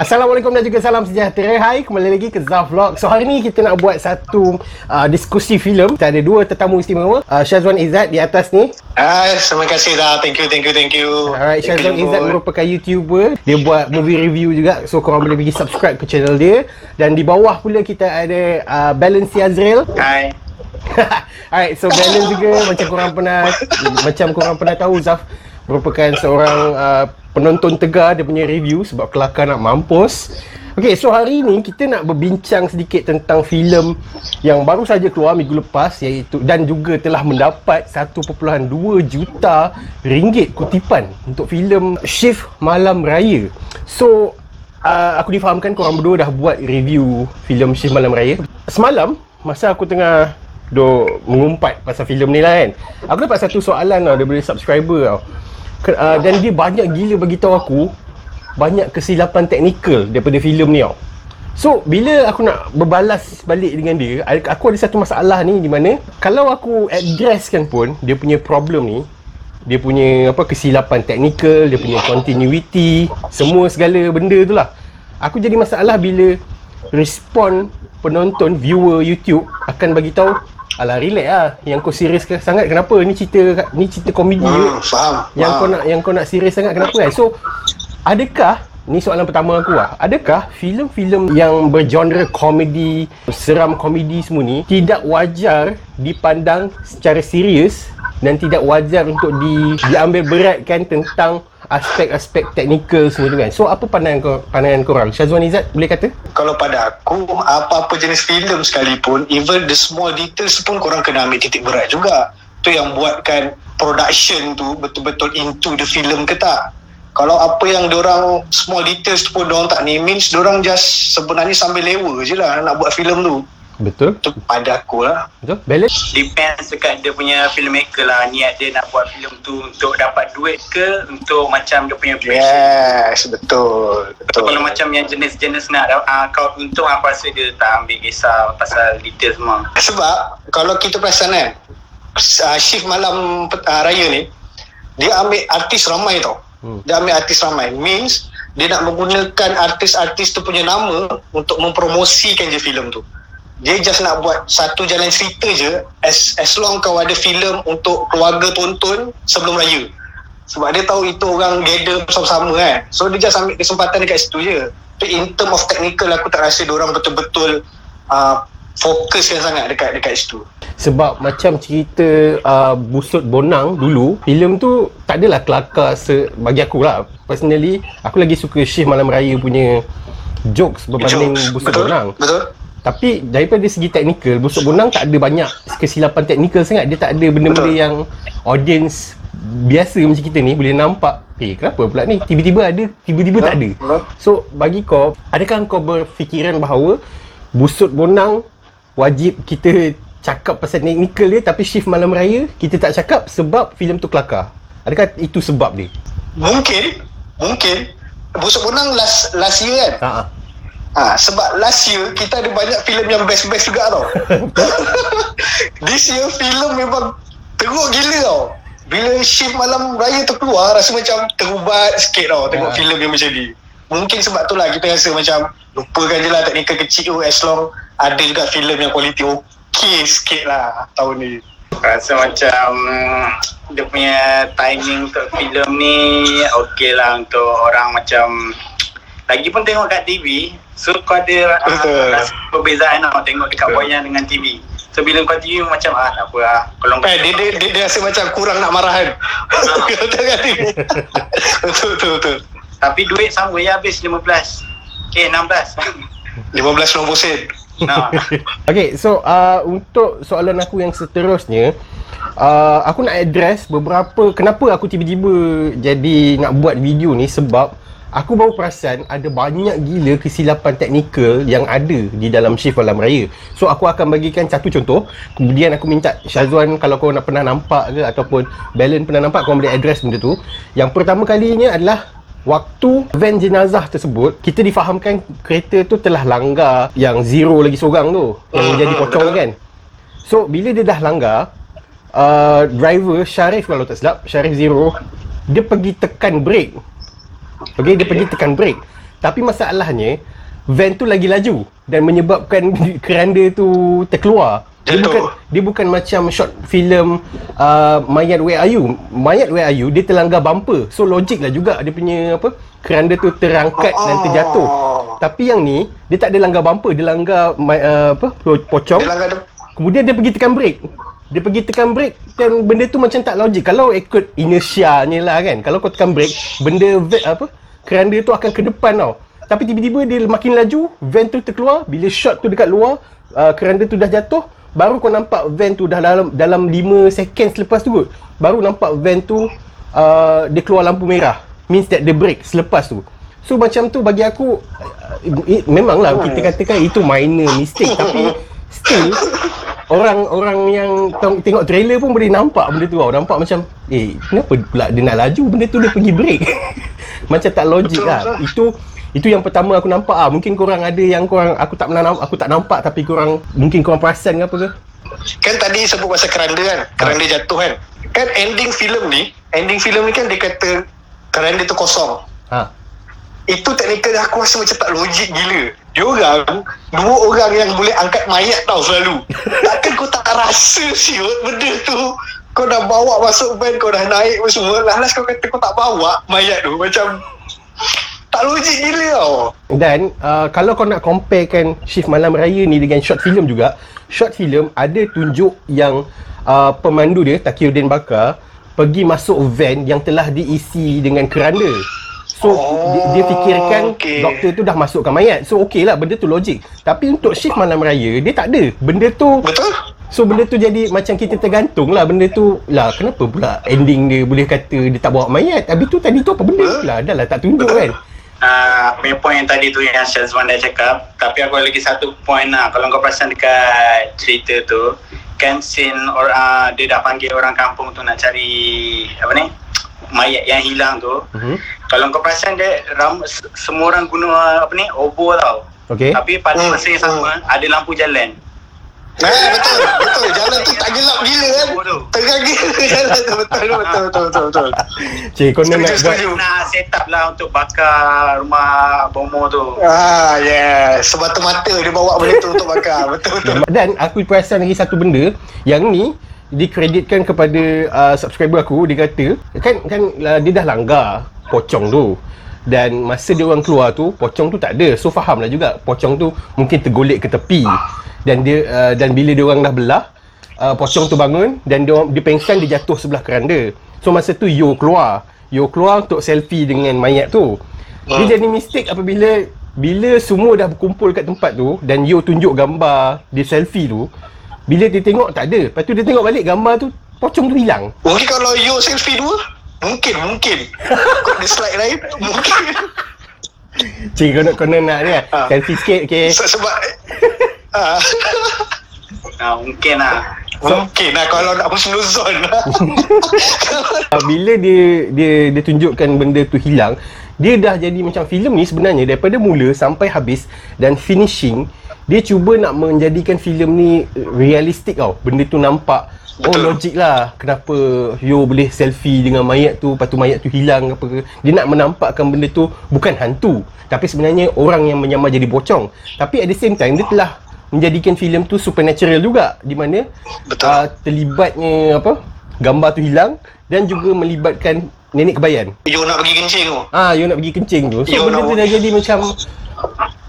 Assalamualaikum dan juga salam sejahtera. Hai, kembali lagi ke Zaf Vlog. So hari ni kita nak buat satu uh, diskusi filem. Kita ada dua tetamu istimewa. Uh, Syazwan Izzat di atas ni. Ah, terima kasih Zaf. Thank you, thank you, thank you. Alright, Thank Syazwan you, Izzat merupakan YouTuber. Dia buat movie review juga. So korang boleh pergi subscribe ke channel dia. Dan di bawah pula kita ada uh, Balance Azrael. Hai. Alright, so Balance juga macam korang pernah macam korang pernah tahu Zaf merupakan seorang uh, penonton tegar dia punya review sebab kelakar nak mampus. Okay, so hari ni kita nak berbincang sedikit tentang filem yang baru saja keluar minggu lepas iaitu dan juga telah mendapat 1.2 juta ringgit kutipan untuk filem Shift Malam Raya. So, uh, aku difahamkan korang berdua dah buat review filem Shift Malam Raya. Semalam masa aku tengah duk mengumpat pasal filem ni lah kan. Aku dapat satu soalan tau daripada subscriber tau. Uh, dan dia banyak gila bagi tahu aku banyak kesilapan teknikal daripada filem ni tau. So, bila aku nak berbalas balik dengan dia, aku ada satu masalah ni di mana kalau aku addresskan pun dia punya problem ni, dia punya apa kesilapan teknikal, dia punya continuity, semua segala benda tu lah. Aku jadi masalah bila respon penonton, viewer YouTube akan bagi tahu Alah relax lah. Yang kau serius ke- sangat Kenapa? Ni cerita Ni cerita komedi Hmm, faham. yang kau faham. nak yang kau nak serius sangat kenapa kan so adakah ni soalan pertama aku lah. Adakah filem-filem yang bergenre komedi seram komedi semua ni tidak wajar dipandang secara serius dan tidak wajar untuk di diambil beratkan tentang aspek-aspek teknikal semua tu kan so apa pandangan kau pandangan korang Syazwan Izzat boleh kata Kalau pada aku, apa-apa jenis filem sekalipun, even the small details pun korang kena ambil titik berat juga. Tu yang buatkan production tu betul-betul into the film ke tak. Kalau apa yang orang small details tu pun orang tak ni means orang just sebenarnya sambil lewa je lah nak buat filem tu. Betul Tu pada aku lah. betul balance depends dekat dia punya filmmaker lah niat dia nak buat filem tu untuk dapat duit ke untuk macam dia punya passion Yes, betul. So, Betul. kalau macam yang jenis-jenis nak uh, kau untung aku rasa dia tak ambil kisah pasal detail semua Sebab kalau kita perasan kan uh, shift malam uh, raya ni dia ambil artis ramai tau. Hmm. Dia ambil artis ramai means dia nak menggunakan artis-artis tu punya nama untuk mempromosikan je filem tu. Dia just nak buat satu jalan cerita je as as long kau ada filem untuk keluarga tonton sebelum raya. Sebab dia tahu itu orang gather bersama-sama kan. So dia just ambil kesempatan dekat situ je. Tapi in term of technical aku tak rasa dia orang betul-betul uh, fokuskan sangat dekat dekat situ. sebab macam cerita uh, Busut Bonang dulu filem tu tak adalah kelakar se bagi aku lah personally aku lagi suka Shift Malam Raya punya jokes berbanding Jokes. Busut betul? Bonang Betul? Tapi daripada segi teknikal Busut Bonang tak ada banyak kesilapan teknikal sangat. Dia tak ada benda-benda yang audience biasa macam kita ni boleh nampak eh kenapa pula ni? Tiba-tiba ada tiba-tiba tak ada. So bagi kau adakah kau berfikiran bahawa Busut Bonang wajib kita cakap pasal teknikal dia tapi shift malam raya kita tak cakap sebab filem tu kelakar? Adakah itu sebab dia? Mungkin. Mungkin. Busuk Bonang last last year kan? Ha ha, Sebab last year Kita ada banyak filem yang best-best juga tau. This year filem memang Teruk gila tau. Bila shift malam raya tu keluar Rasa macam terubat sikit tau Tengok Ya. filem yang macam ni. Mungkin sebab tu lah Kita rasa macam Lupakan je lah teknikal kecil tu As long Ada juga filem yang kualiti okey sikit lah Tahun ni. Rasa macam mm, dia punya timing untuk filem ni okey lah untuk orang macam lagipun tengok kat TV so kau ada uh, rasa perbezaan tau tengok dekat Betul. wayang dengan TV so bila kau TV macam ah tak apa lah kalau Eh, dia, dia, dia, dia rasa macam kurang nak marah kan? TV Betul betul betul. Tapi duit sama je habis 15 Okay 16 15-20 sen. Nah. Okay, so uh, untuk soalan aku yang seterusnya, uh, aku nak address beberapa kenapa aku tiba-tiba jadi nak buat video ni sebab aku baru perasan ada banyak gila kesilapan teknikal yang ada di dalam shift malam raya. So aku akan bagikan satu contoh, kemudian aku minta Syazwan kalau kau nak pernah nampak ke ataupun Belen pernah nampak kau boleh address benda tu. Yang pertama kalinya adalah Waktu van jenazah tersebut Kita difahamkan kereta tu telah langgar Yang zero lagi seorang tu Yang Hmm, jadi pocong betul. kan So bila dia dah langgar uh, Driver Syarif kalau tak silap Syarif zero Dia pergi tekan brake Okay dia pergi tekan brake Tapi masalahnya van tu lagi laju dan menyebabkan keranda tu terkeluar. Dia Jatuh. bukan dia bukan macam short film uh, Mayat Where Are You. Mayat Where Are You dia terlanggar bumper. So logik lah juga dia punya apa keranda tu terangkat dan Oh. terjatuh. Tapi yang ni dia tak ada langgar bumper, dia langgar uh, apa po- pocong. Dia langgar Kemudian dia pergi tekan brake. Dia pergi tekan brake dan benda tu macam tak logik. Kalau ikut inertia-nya lah kan. Kalau kau tekan brake, benda va- apa keranda tu akan ke depan tau. Tapi tiba-tiba dia makin laju, van tu terkeluar, bila shot tu dekat luar, uh, keranda tu dah jatuh, baru kau nampak van tu dah dalam dalam 5 second selepas tu kot. Baru nampak van tu uh, dia keluar lampu merah. Means that the brake selepas tu. So macam tu bagi aku uh, it, memanglah kita katakan itu minor mistake tapi still orang-orang yang teng- tengok trailer pun boleh nampak benda tu tau. Nampak macam eh kenapa pula dia nak laju benda tu dia pergi break. macam tak logik Betul, lah. betul. Itu itu yang pertama aku nampak ah. Mungkin korang ada yang korang aku tak pernah nampak, aku tak nampak tapi korang mungkin korang perasan ke apa ke? Kan tadi sebut pasal keranda kan Keranda jatuh kan Kan ending filem ni Ending filem ni kan dia kata Keranda tu kosong Ha. Itu technical aku rasa macam tak logik gila Dia orang Dua orang yang boleh angkat mayat tau selalu. Takkan kau tak rasa siut Benda tu? Kau dah bawa masuk van Kau dah naik apa semua. Last kau kata kau tak bawa Mayat tu Macam Tak logik gila tau. Dan uh, kalau kau nak comparekan shift malam raya ni dengan short film juga, short film ada tunjuk yang uh, pemandu dia Takiuddin Bakar pergi masuk van yang telah diisi dengan keranda. So Oh, dia, dia fikirkan okey. doktor tu dah masukkan mayat. So okey lah benda tu logik. Tapi untuk shift malam raya dia tak ada. Benda tu Betul? So benda tu jadi macam kita tergantung lah benda tu lah kenapa pula ending dia boleh kata dia tak bawa mayat habis tu tadi tu apa benda Betul. lah dah lah tak tunjuk kan Uh, punya point yang tadi tu yang Syazwan dah cakap Tapi aku lagi satu point lah Kalau kau perasan dekat cerita tu Kan scene or, uh, dia dah panggil orang kampung tu nak cari Apa ni Mayat yang hilang tu uh-huh. Kalau kau perasan dia ram, Semua orang guna apa ni Obo tau. Okay Tapi pada Hmm, masa yang sama Ada lampu jalan. Eh betul Betul. Jalan tu tak gelap gila kan. Terang gila jalan tu. Betul betul betul betul betul, betul. Cik kau nak Setuju, buat setuju. Nak set up lah untuk bakar rumah bomo tu. Ah yes. Semata-mata dia bawa benda tu untuk bakar. Betul betul. Dan aku perasan lagi satu benda. Yang ni dikreditkan kepada uh, subscriber aku dia kata kan kan uh, dia dah langgar pocong tu. Dan masa dia orang keluar tu pocong tu tak ada. So faham lah juga pocong tu mungkin tergolek ke tepi. Dan dia uh, dan bila dia orang dah belah uh, pocong tu bangun dan dia orang- dia pengsan dia jatuh sebelah keranda. So masa tu Yo keluar. Yo keluar untuk selfie dengan mayat tu. Dia jadi mistake apabila bila semua dah berkumpul kat tempat tu dan Yo tunjuk gambar dia selfie tu bila dia tengok tak ada. Lepas tu dia tengok balik gambar tu pocong tu hilang. Mungkin kalau you selfie dua? Mungkin Mungkin. Kau ada slide lain? Mungkin. Cik kau nak kau nak ni. Ah. selfie sikit okay Se- Sebab ah, ah, Mungkin lah. Mungkin lah Kalau nak husnuzon lah Uh, bila dia dia dia tunjukkan benda tu hilang dia dah jadi macam filem ni sebenarnya. Daripada mula sampai habis dan finishing dia cuba nak menjadikan filem ni realistik tau. Benda tu nampak oh Betul. logik lah. Kenapa Yo boleh selfie dengan mayat tu lepas tu mayat tu hilang apa ke. Dia nak menampakkan benda tu bukan hantu. Tapi sebenarnya orang yang menyamar jadi bocong tapi at the same time dia telah menjadikan filem tu supernatural juga di mana Betul. uh, terlibatnya apa gambar tu hilang dan juga melibatkan nenek kebayan. You nak pergi kencing tu Ah, you nak pergi kencing tu. So You benda tu dah jadi macam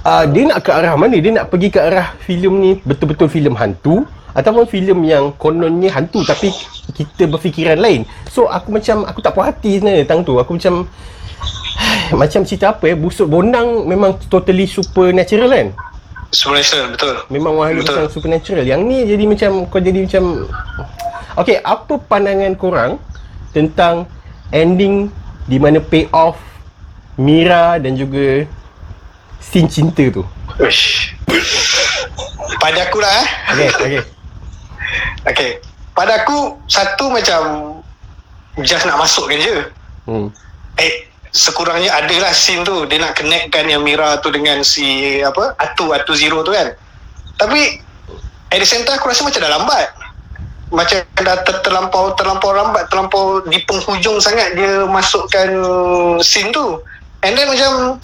ah dia nak ke arah mana? Dia nak pergi ke arah filem ni betul-betul filem hantu ataupun filem yang kononnya hantu tapi kita berfikiran lain. So aku macam aku tak puas hati sebenarnya tang tu. Aku macam macam cerita apa ya busuk bonang memang totally supernatural kan Supernatural betul Memang wahana Betul. supernatural. Yang ni jadi macam kau jadi macam Okay, apa pandangan korang tentang ending di mana payoff Mira dan juga scene cinta tu? Uish. Pada aku lah eh Okay, okay. Okay Pada aku Satu macam Just nak masukkan je Hmm. Eh Sekurangnya adalah scene tu Dia nak connectkan yang Mira tu dengan si Apa Atu Atu Zero tu kan Tapi At the same time aku rasa macam dah lambat Macam dah ter- terlampau Terlampau lambat Terlampau di penghujung sangat Dia masukkan Scene tu And then macam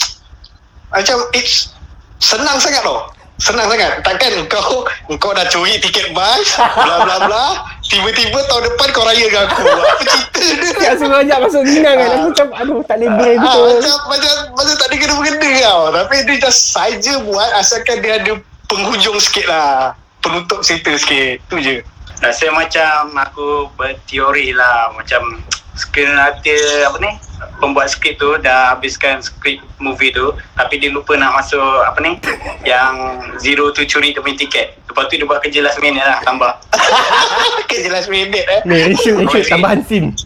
macam it's senang sangat tau. Senang sangat. Takkan kau kau dah curi tiket bas, bla bla bla. Tiba-tiba tahun depan kau raya dengan aku. Apa cerita dia? Tak suruh ajak masuk Zina kan Aku macam Aduh tak boleh Ah, betul macam, macam, macam tak ada kena-mengena tau. Tapi dia just saja buat asalkan dia ada penghujung sikit lah. Penutup cerita sikit. Tu je. Rasa macam aku berteori lah macam screenwriter apa ni? Pembuat skrip tu dah habiskan skrip movie tu tapi dia lupa nak masuk apa ni? Yang zero tu curi dia punya tiket. Lepas tu dia buat kerja last minute lah tambah. Kan jelas minit eh. Ni reshoot reshoot tambahan scene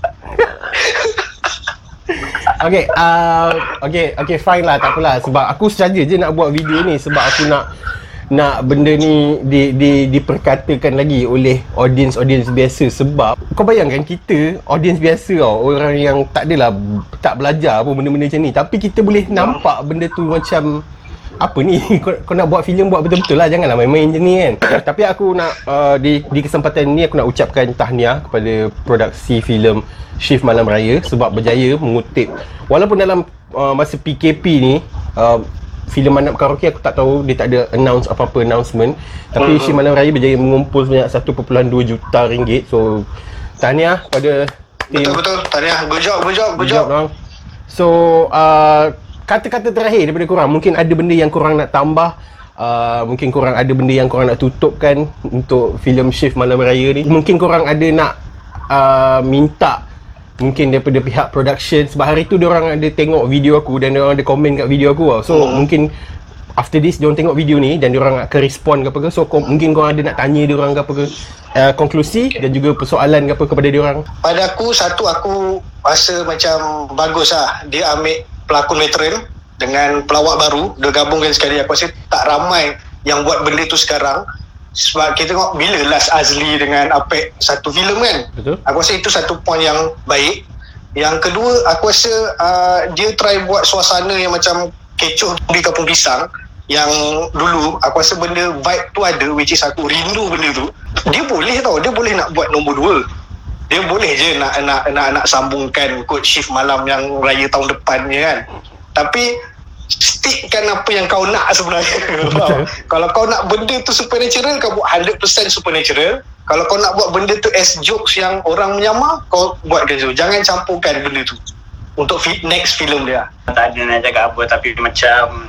Okay, uh, okay, okay, fine lah, tak apalah. Sebab aku saja je nak buat video ni Sebab aku nak nak benda ni di, di, diperkatakan lagi oleh audience-audience biasa. Sebab kau bayangkan kita audience biasa tau orang yang tak adalah tak belajar apa benda-benda macam ni. Tapi kita boleh nampak benda tu macam apa ni? Kau, kau nak buat filem buat betul-betul lah. Janganlah main-main macam ni kan. Tapi aku nak uh, di, di kesempatan ni aku nak ucapkan tahniah kepada produksi filem Shift Malam Raya sebab berjaya mengutip. Walaupun dalam uh, masa PKP ni uh, filem Manap Karaoke aku tak tahu dia tak ada announce apa-apa announcement tapi Shift Malam Raya berjaya mengumpul sebanyak 1.2 juta ringgit so tahniah pada tim Betul-betul. Tahniah. Good job, good job, good Good job, job. bang. So, uh, kata-kata terakhir daripada korang. Mungkin ada benda yang korang nak tambah. Uh, mungkin korang ada benda yang korang nak tutupkan untuk filem Shift Malam Raya ni. Mungkin korang ada nak uh, minta mungkin daripada pihak production sebab hari tu orang ada tengok video aku dan orang ada komen kat video aku tau. So Hmm. mungkin after this diorang tengok video ni dan diorang akan respond ke apa ke. So ko- mungkin korang ada nak tanya diorang ke apa ke. Uh, konklusi dan juga persoalan ke apa kepada diorang. Pada aku, satu aku rasa macam bagus lah. Dia ambil pelakon veteran dengan pelawak baru. Dia gabungkan sekali. Aku rasa tak ramai yang buat benda tu sekarang. Sebab kita tengok bila last Azli dengan Apek satu filem kan. Betul? Aku rasa itu satu point yang baik. Yang kedua, aku rasa uh, dia try buat suasana yang macam kecoh di kampung pisang yang dulu aku rasa benda vibe tu ada which is aku rindu benda tu dia boleh tau dia boleh nak buat nombor dua dia boleh je nak nak nak, nak sambungkan kod shift malam yang raya tahun depan ni kan tapi stickkan apa yang kau nak sebenarnya. Kalau kau nak benda tu supernatural kau buat 100% supernatural. Kalau kau nak buat benda tu as jokes yang orang menyamar kau buat ke tu. Jangan campurkan benda tu untuk fi- next film dia. Tak ada nak cakap apa tapi macam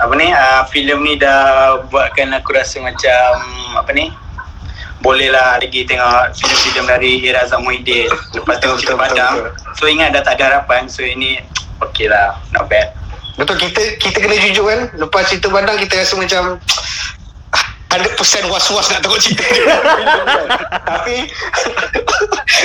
apa ni uh, filem ni dah buatkan aku rasa macam apa ni bolehlah lagi tengok filem-filem dari Iraza Muhyiddin lepas tu Betul, padang betul, so ingat dah tak ada harapan. So ini okey lah not bad Betul kita kita kena jujur kan lepas cerita bandang kita rasa macam 100% was-was nak tengok cerita dia. tapi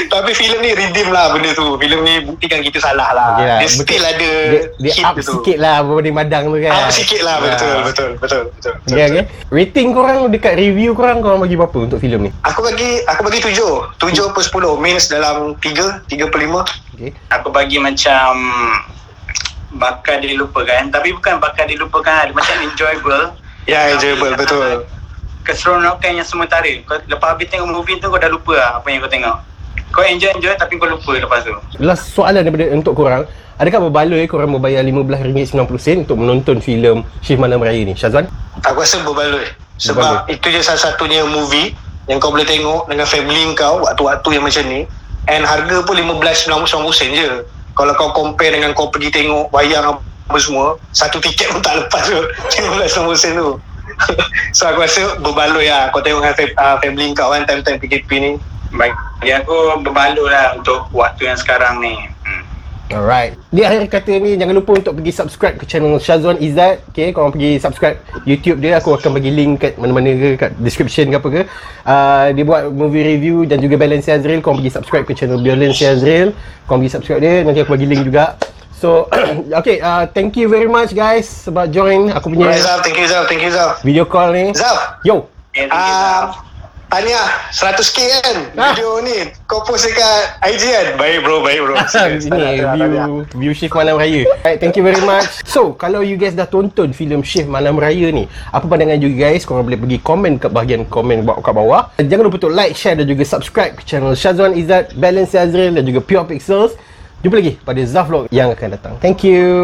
tapi filem ni redeem lah benda tu filem ni buktikan kita salah lah Okey lah, dia betul. still ada dia, dia up tu. sikit lah berbanding madang tu kan up sikit lah betul Ah. betul betul betul, betul, Okay, okay. Rating korang dekat review korang korang bagi berapa untuk filem ni? aku bagi aku bagi 7 7 per 10 means dalam 3 3 per 5 Okay. aku bagi macam bakal dilupakan tapi bukan bakal dilupakan. Macam enjoyable. Ya enjoyable Tapi, betul. keseronokan yang sementara kau, lepas habis tengok movie tu kau dah lupa lah apa yang kau tengok. Kau enjoy-enjoy tapi kau lupa lepas tu. Last soalan daripada untuk korang. Adakah berbaloi korang membayar RM15.90 untuk menonton filem Shift Malam Raya ni? Syazwan? Aku rasa berbaloi. Sebab itu je salah satunya movie Yang kau boleh tengok dengan family kau Waktu-waktu yang macam ni. And harga pun RM15.90 sen je Kalau kau compare dengan kau pergi tengok wayang apa semua Satu tiket pun tak lepas tu. RM15.90 sen tu. So aku rasa berbaloi lah. Kau tengok dengan uh, family kau kan Time-time PKP ni. Bagi aku berbaloi lah untuk waktu yang sekarang ni. Alright. Di akhir kata ni jangan lupa untuk pergi subscribe ke channel Syazwan Izzat. Okay, korang pergi subscribe YouTube dia. Aku akan bagi link kat mana-mana ke kat description ke apa ke. Uh, dia buat movie review dan juga Balance Azril. Korang pergi subscribe ke channel Balance Azril. Korang pergi subscribe dia. Nanti aku bagi link juga. So, okay, uh, thank you very much guys sebab join aku punya Zaf, thank you Zaf, thank you Zaf video call ni. Zaf, Yo. Eh, uh, Tanya 100k kan Ah. video ni Kau post dekat IG kan Baik bro, baik bro. Ini view view shift malam raya. Alright, thank you very much. So, kalau you guys dah tonton filem Shift Malam Raya ni, apa pandangan you guys? Korang boleh pergi komen kat bahagian komen bawah kat bawah. Jangan lupa untuk like, share dan juga subscribe ke channel Syazwan Izzat, Balance Azril dan juga Pure Pixels. Jumpa lagi pada Zaf Vlog yang akan datang. Thank you.